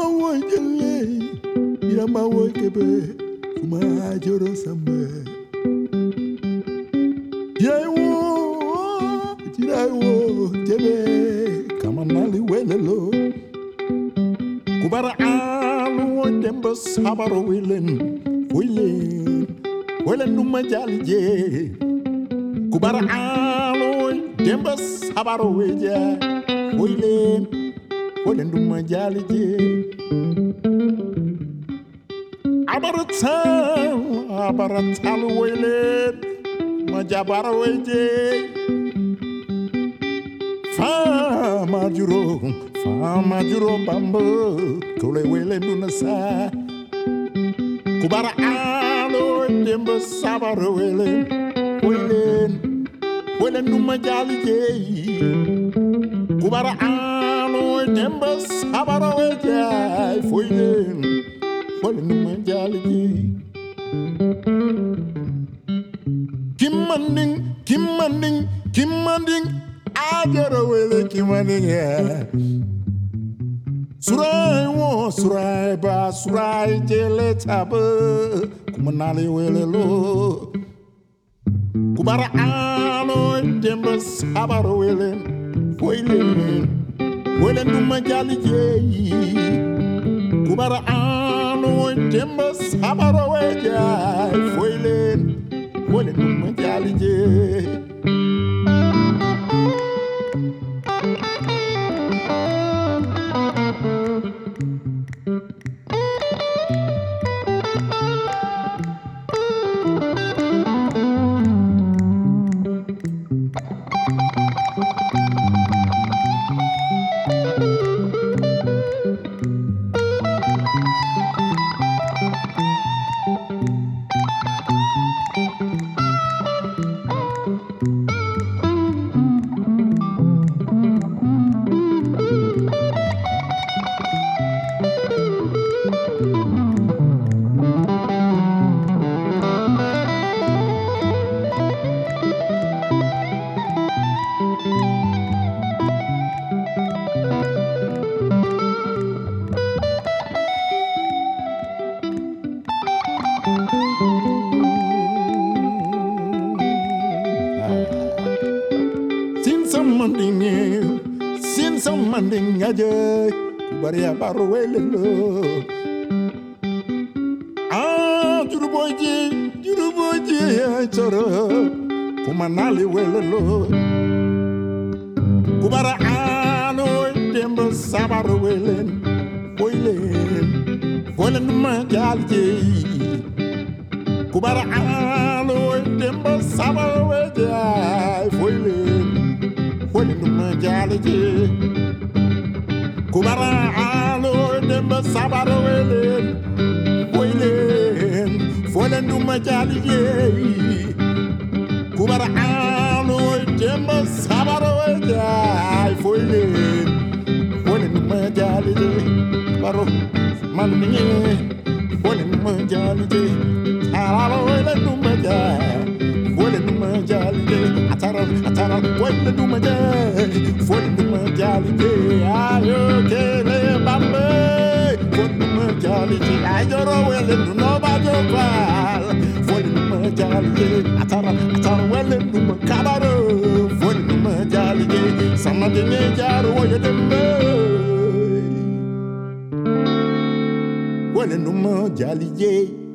Jelle Birama woy kebe Kuma joro sambe Jirai wo Jirai wo jebe Kamanali welelo. Kubara alu wo demba sabaro wilen Wilen Wilen numa jali je. Kubara alu wo demba sabaro weja Wilen Wilen numa jali je Abaratal Abaratal wilen Majabara weje Fama juro, fama juro bambo, kole wele nuna sa. Kubara alo demba sabara wele, wele, wele numa jali jeyi. Kubara alo demba sabara wele, wele, wele numa jali jeyi. Kimanding, ajara wele kimanding ya. Surai wo, surai ba, surai jele tabe, kumanali wele lo. Kubara alo demba sabara wele, wele, wele numa jali jeyi. Kubara alo demba sabara wele, wele, wele numa jali jeyi. Tararo welen majalje. Welen majalje. Atara atara welen majalje. Welen majalje. Ayo kele bambe. Welen majalje. Ayoro welen no bajo kwal. Welen majalje. Atara atara welen makabaro. Welen majalje. Samadine jaro welen Welen majalje. Ah.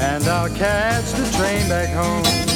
And I'll catch the train back home.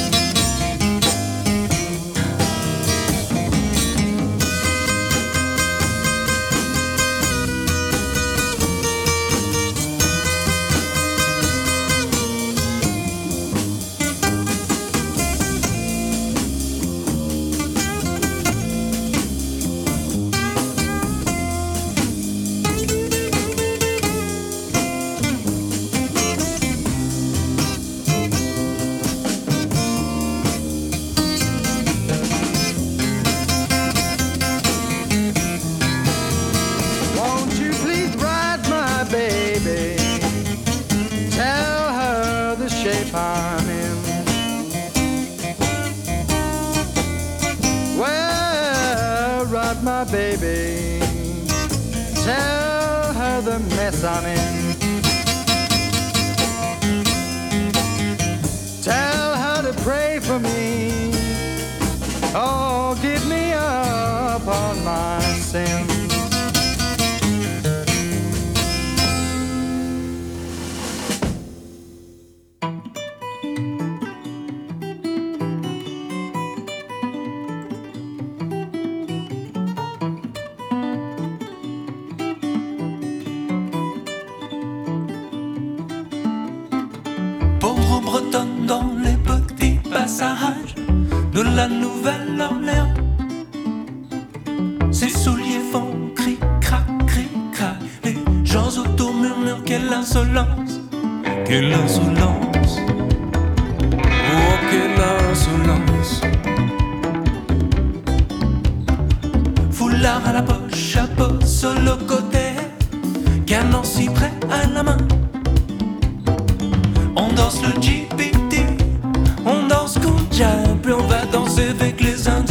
chapeau sur le côté, canon si près à la main. On danse le GPT, on danse comme puis on va danser avec les Indiens.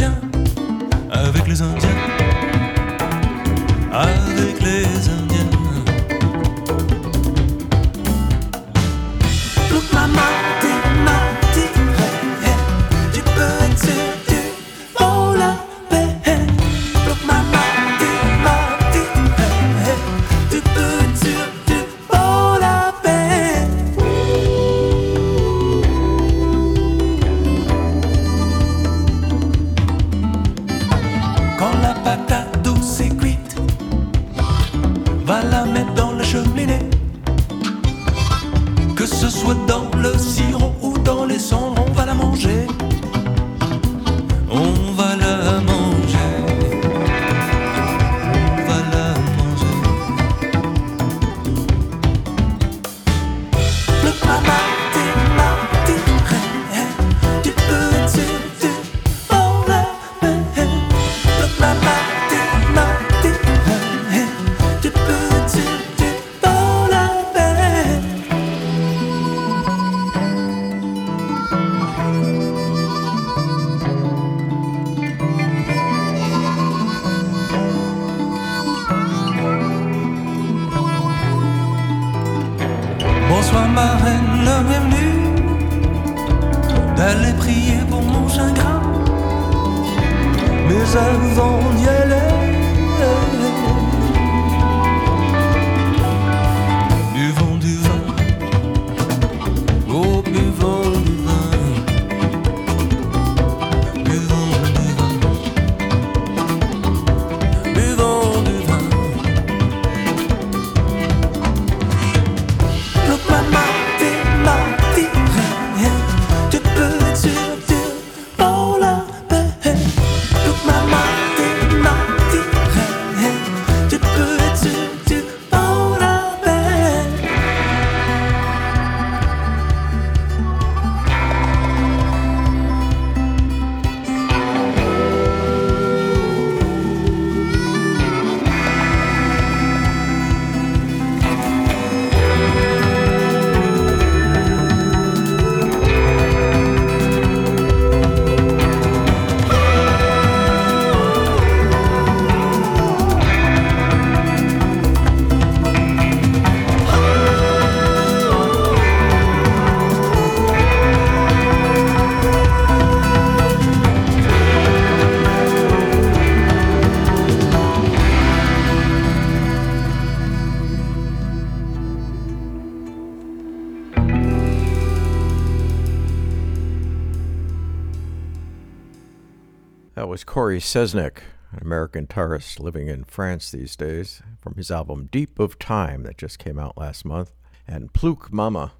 Was Seznec, an American guitarist living in France these days, from his album Deep of Time that just came out last month, and Plouk Mama.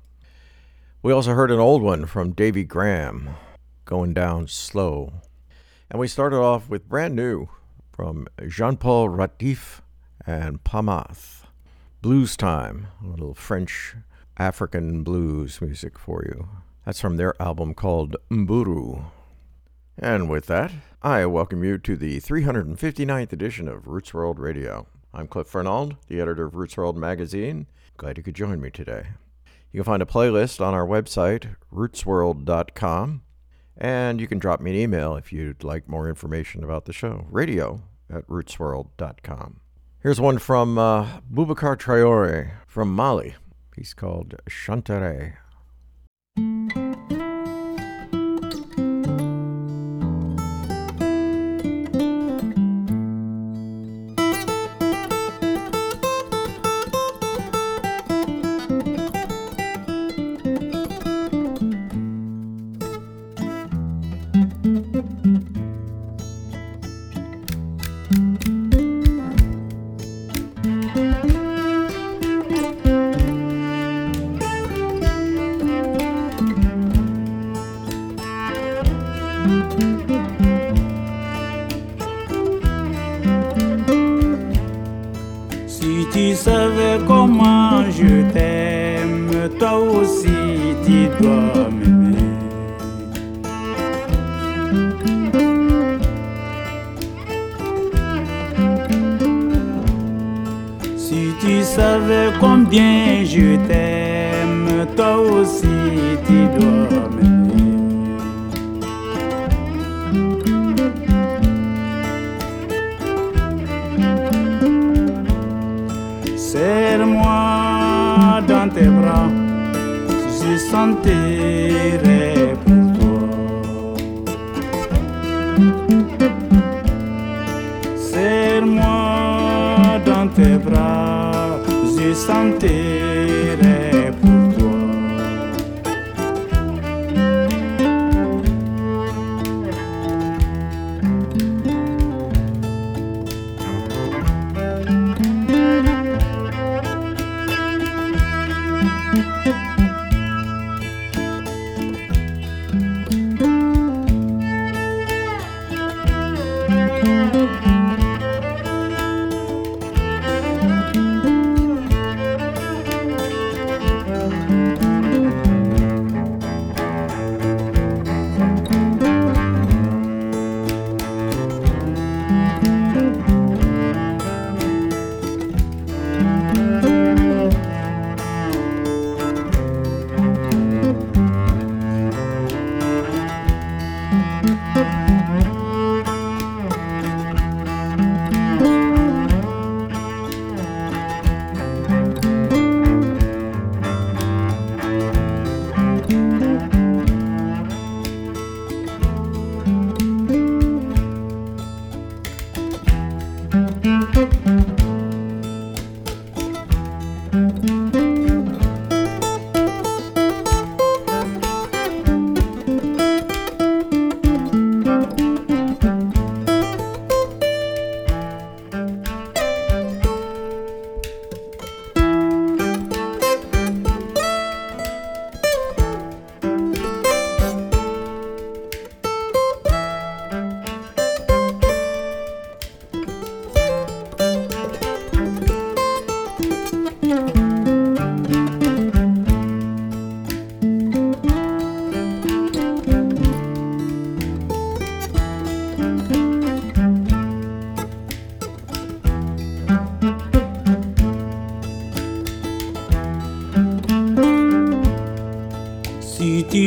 We also heard an old one from Davy Graham, Going Down Slow. And we started off with brand new from Jean Paul Raffit and Paamath. Blues Time, a little French African blues music for you. That's from their album called Mburu. And with that, I welcome you to the 359th edition of Roots World Radio. I'm Cliff Furnald, the editor of Roots World magazine. Glad you could join me today. You can find a playlist on our website, rootsworld.com, and you can drop me an email if you'd like more information about the show, radio at rootsworld.com. Here's one from uh, Boubacar Traore from Mali. He's called Chantere.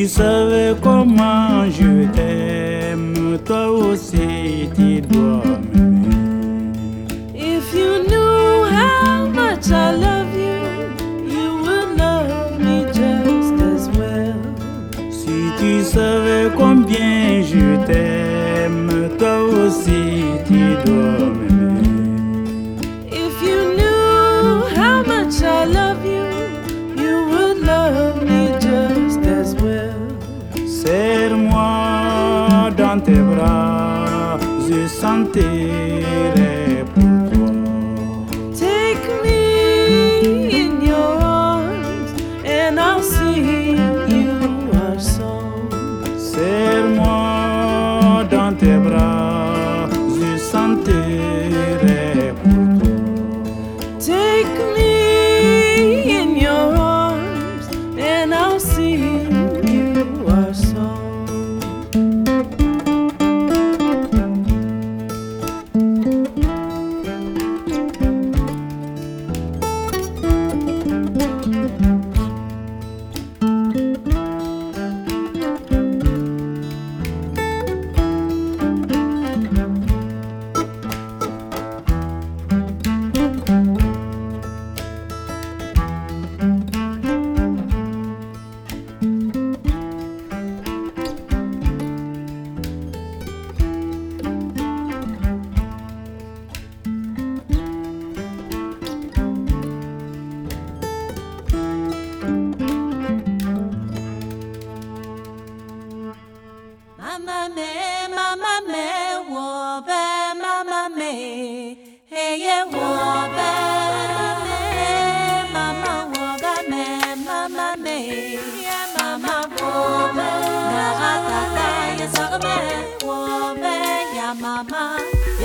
y sabe cuánto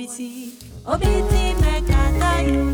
o wabiti, obiti me kata yu,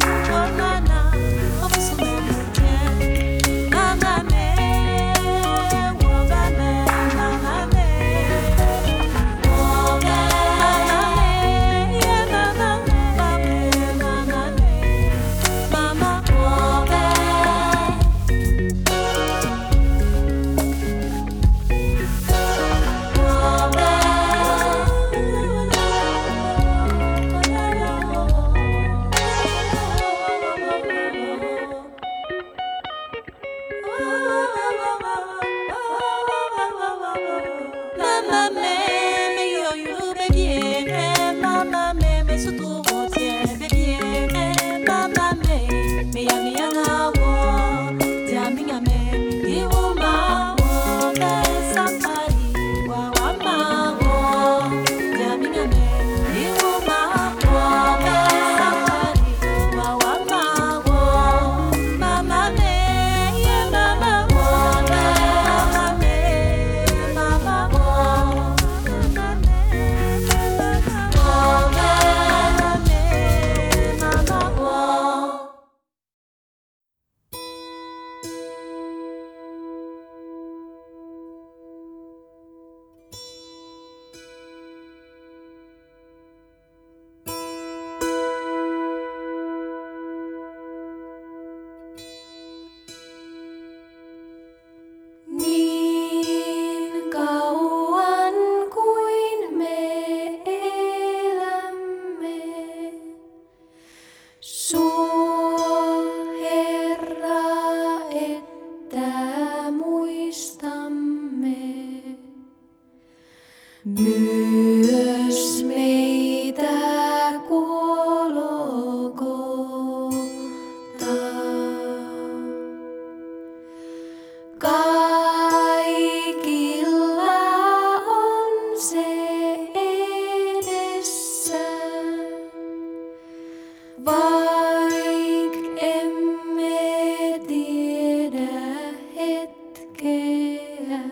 quedan.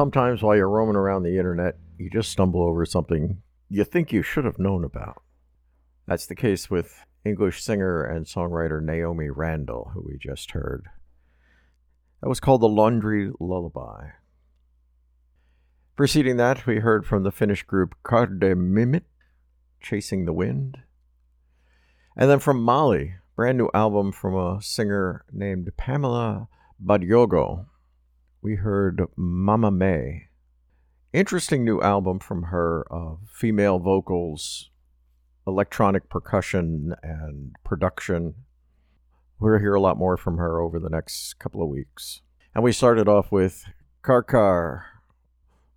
Sometimes while you're roaming around the internet, you just stumble over something you think you should have known about. That's the case with English singer and songwriter Naomi Randall, who we just heard. That was called The Laundry Lullaby. Preceding that, we heard from the Finnish group Kardemimmit, Chasing the Wind. And then from Mali, brand new album from a singer named Pamela Badjogo, we heard Mama May. Interesting new album from her of female vocals, electronic percussion, and production. We'll hear a lot more from her over the next couple of weeks. And we started off with Karkar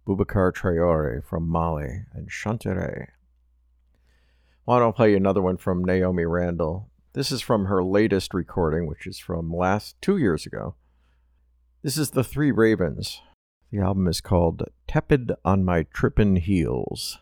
Boubacar Traore from Mali and Chantere. Why don't I play another one from Naomi Randall? This is from her latest recording, which is from last two years ago. This is The Three Ravens. The album is called Tepid on My Trippin' Heels.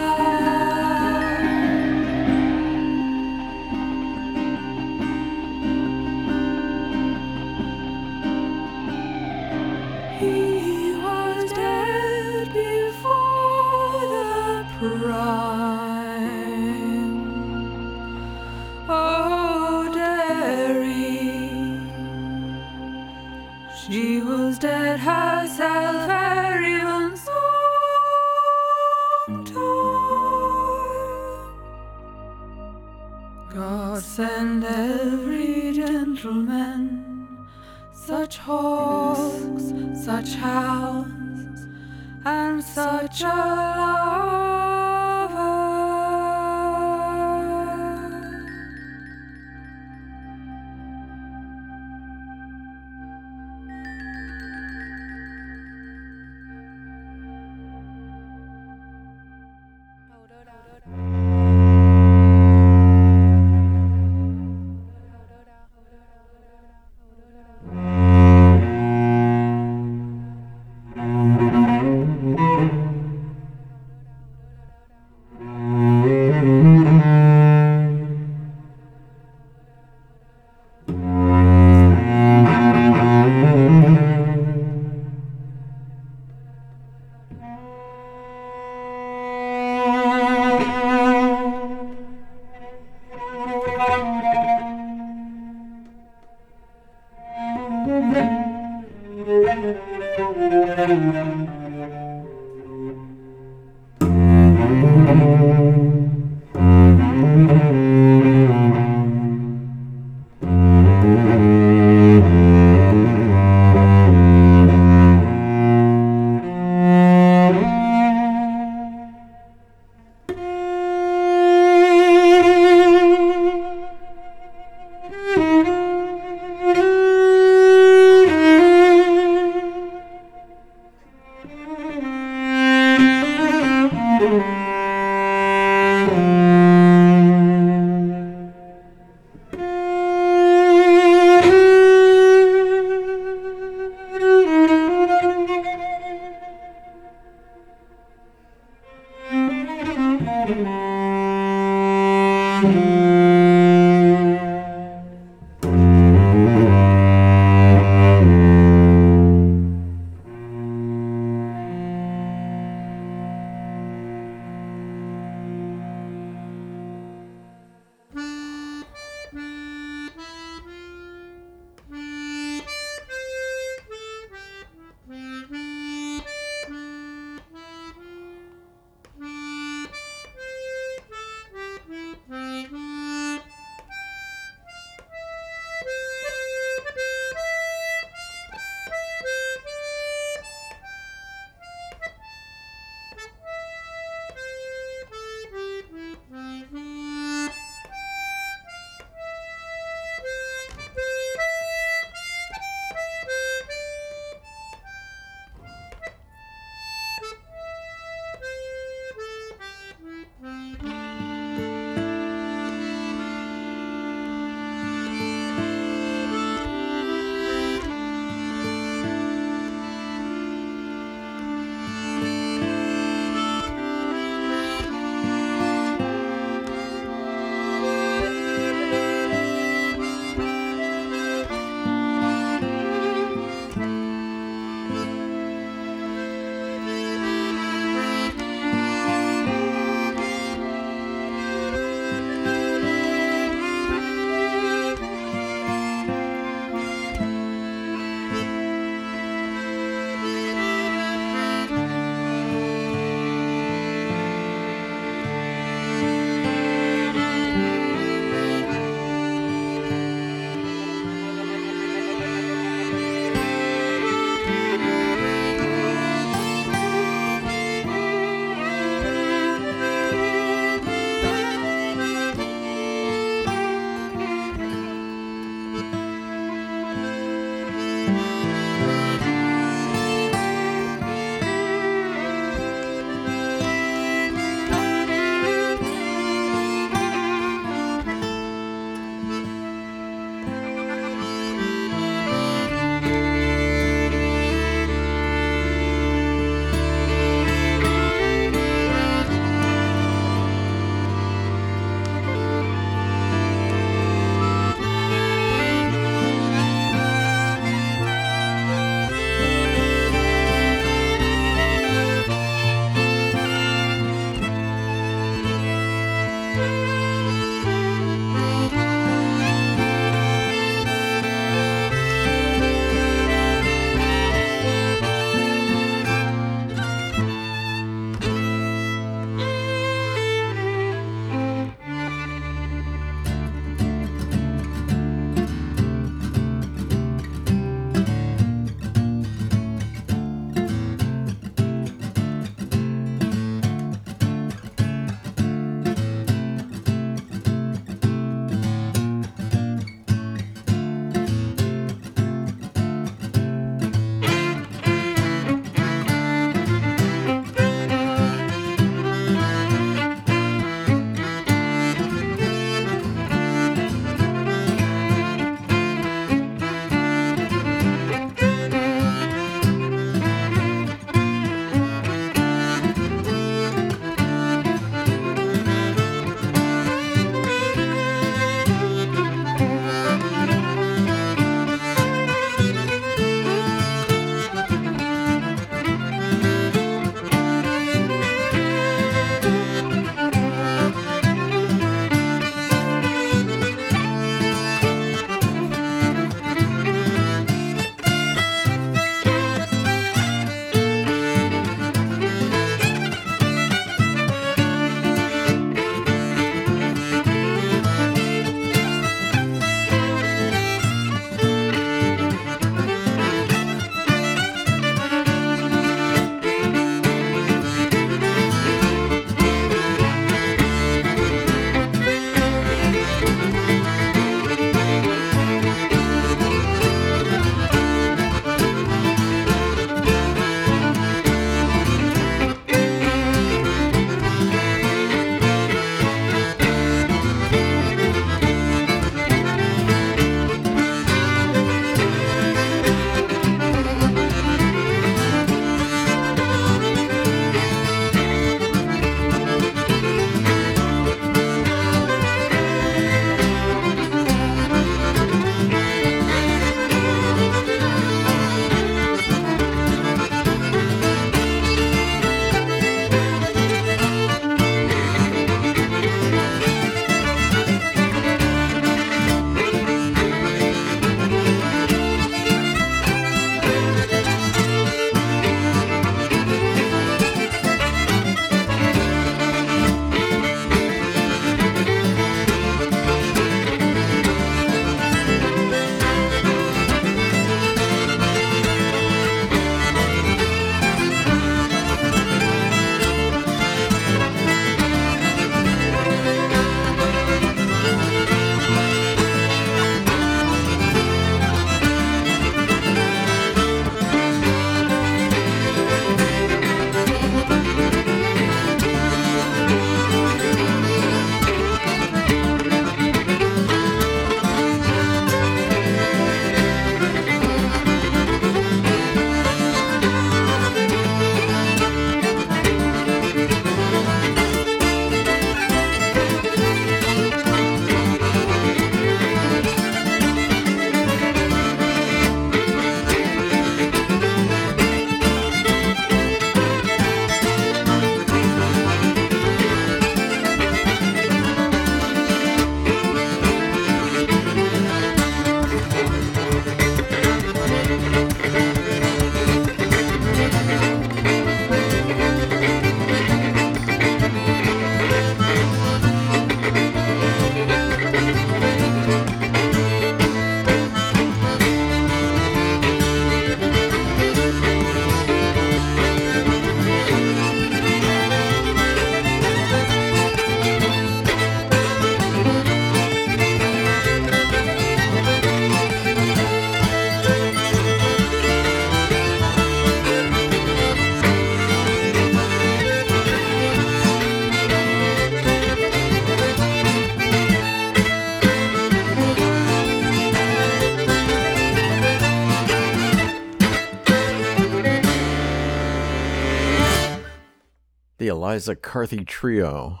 Eliza Carthy Trio,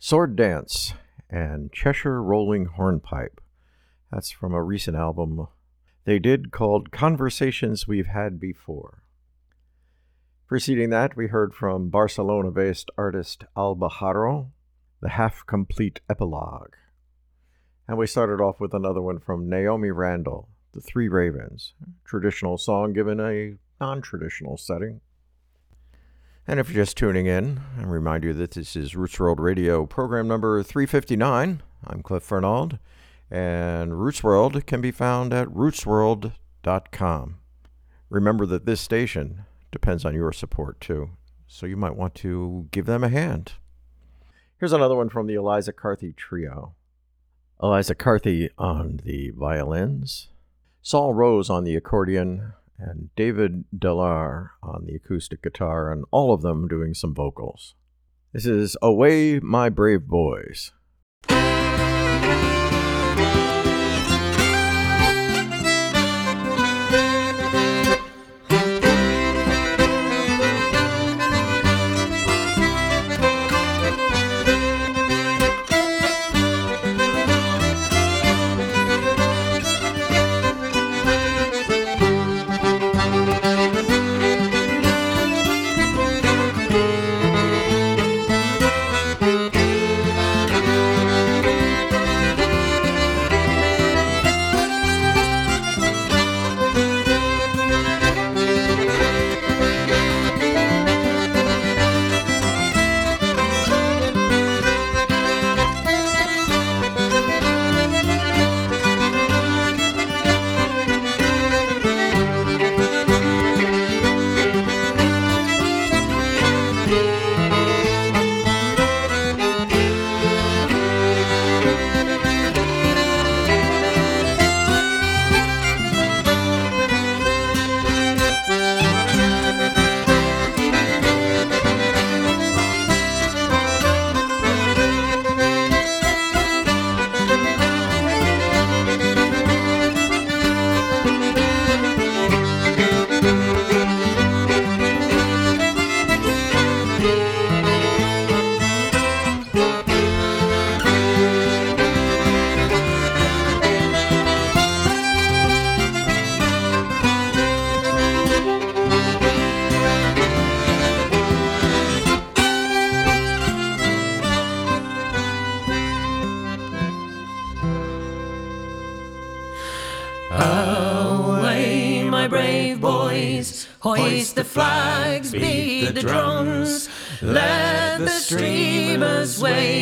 Sword Dance, and Cheshire Rolling Hornpipe. That's from a recent album they did called Conversations We've Had Before. Preceding that, we heard from Barcelona based artist Alba Haro, the half complete epilogue. And we started off with another one from Naomi Randall, The Three Ravens, traditional song given a non traditional setting. And if you're just tuning in, I remind you that this is Roots World Radio program number 359. I'm Cliff Furnald, and Roots World can be found at rootsworld.com. Remember that this station depends on your support too, so you might want to give them a hand. Here's another one from the Eliza Carthy Trio. Eliza Carthy on the violins, Saul Rose on the accordion, and David Delarre on the acoustic guitar, and all of them doing some vocals. This is Away My Brave Boys.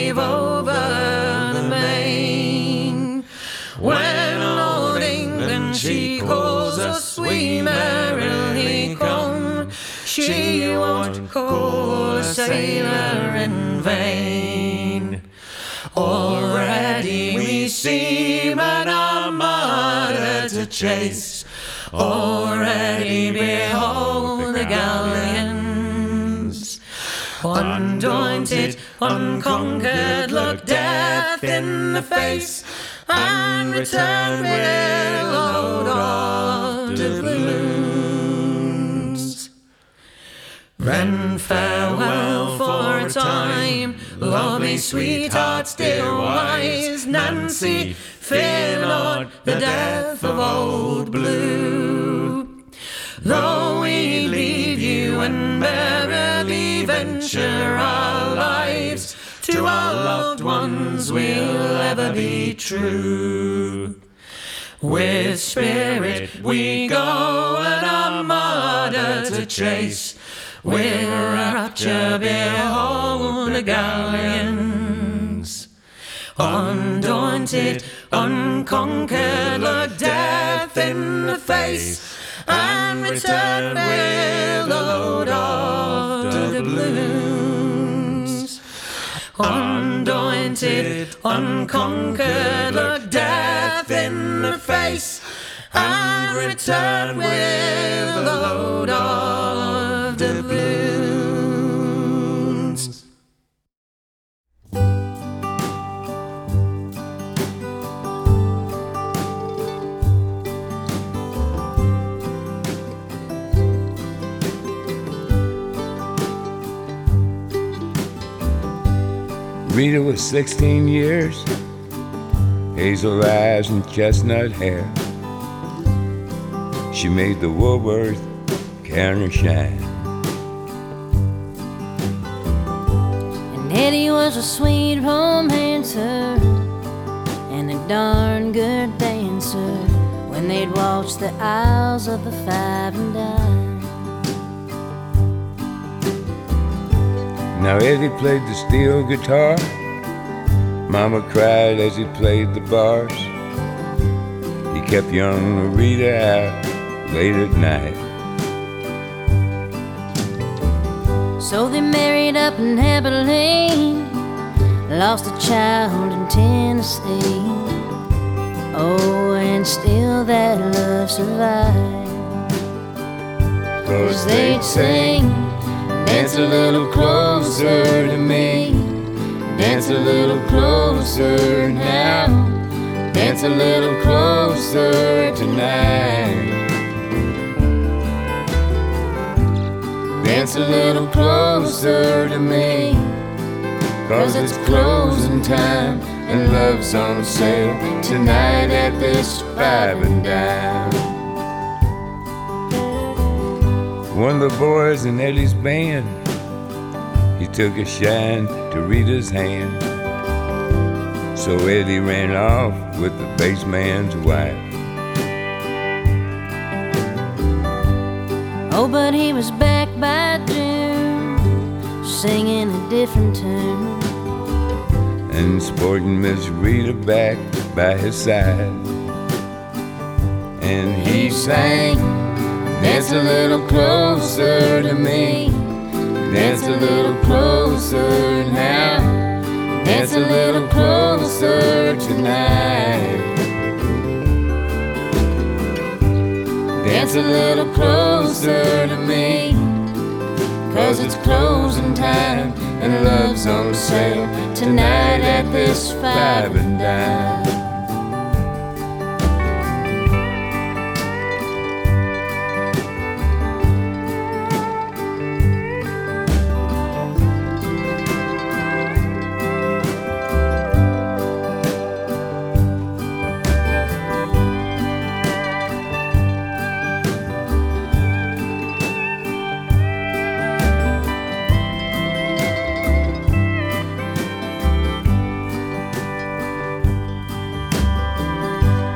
Wave over the main. When Lord England she calls us, we merrily come. She won't call a sailor in vain. Already we seem an armada to chase. Already behold the galleons. Undaunted, unconquered, look death in the face and return with a load of doubloons. Then farewell for a time. Love me, sweethearts, dear wise Nancy. Fear not the death of old blue. Though we leave you and merrily venture lives, to our loved ones we'll ever be true. With spirit we go an armada to chase. With rapture behold the galleons. Undaunted, unconquered, look death in the face and return with a load of Undaunted, unconquered, look death in the face. And return with a load of Rita was 16 years, hazel eyes and chestnut hair. She made the Woolworth counter shine. And Eddie was a sweet romancer and a darn good dancer when they'd waltz the aisles of the five and dime. Now Eddie played the steel guitar. Mama cried as he played the bars. He kept young Rita out late at night. So they married up in Abilene, lost a child in Tennessee. Oh, and still that love survived. Cause they'd sing, dance a little closer to me, dance a little closer now, dance a little closer tonight. Dance a little closer to me. Cause it's closing time and love's on sale tonight at this five and dime. One of the boys in Eddie's band, he took a shine to Rita's hand. So Eddie ran off with the bass man's wife. Oh, but he was back by June, singing a different tune. and sporting Miss Rita back by his side. And he sang, Dance a little closer to me, dance a little closer now, dance a little closer tonight. Dance a little closer to me. Cause it's closing time and love's on sale tonight at this five and dime.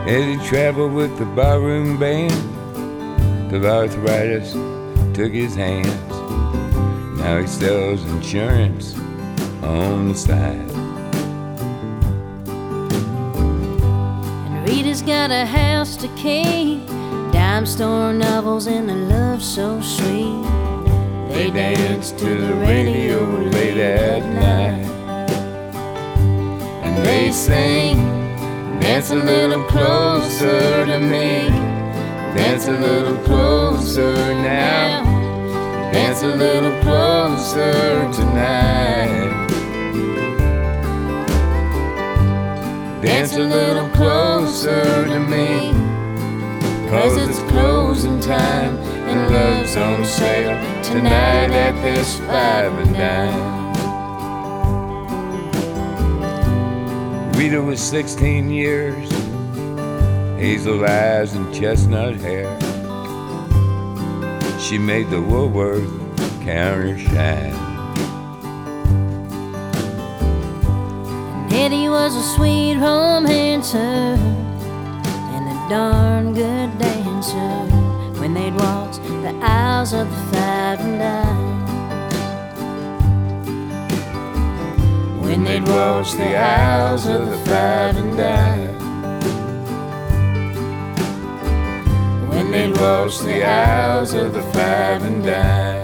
Eddie traveled with the barroom band till arthritis took his hands. Now he sells insurance on the side. And Rita's got a house to keep, dime store novels and a love so sweet. They dance to the radio late at night. And they sing, Dance a little closer to me. Dance a little closer now. Dance a little closer tonight. Dance a little closer to me. Cause it's closing time and love's on sale tonight at this five and dime. Rita was 16 years, hazel eyes and chestnut hair. She made the Woolworth counter shine. And Eddie was a sweet romancer and a darn good dancer when they'd waltz the aisles of the five and dime. They'd waltz the aisles of the five and dime. When they'd waltz the aisles of the five and dime.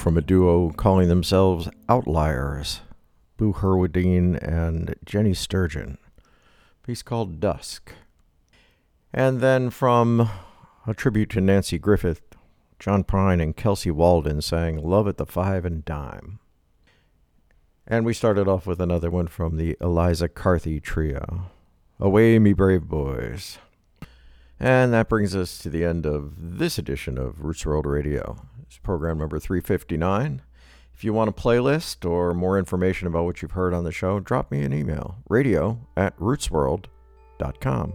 From a duo calling themselves Outliers, Boo Hewerdine and Jenny Sturgeon. Piece called Dusk. And then from a tribute to Nanci Griffith, John Prine and Kelsey Waldon sang Love at the Five and Dime. And we started off with another one from the Eliza Carthy Trio, Away Me Brave Boys. And that brings us to the end of this edition of Roots World Radio. It's program number 359. If you want a playlist or more information about what you've heard on the show, drop me an email radio at rootsworld.com.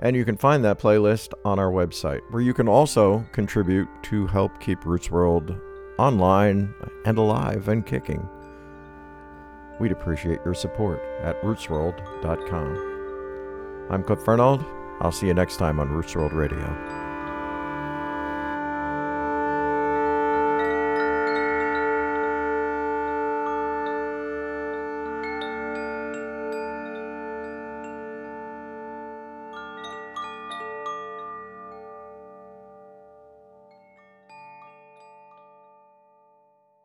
And you can find that playlist on our website, where you can also contribute to help keep Roots World online and alive and kicking. We'd appreciate your support at rootsworld.com. I'm Cliff Furnald. I'll see you next time on Roots World Radio.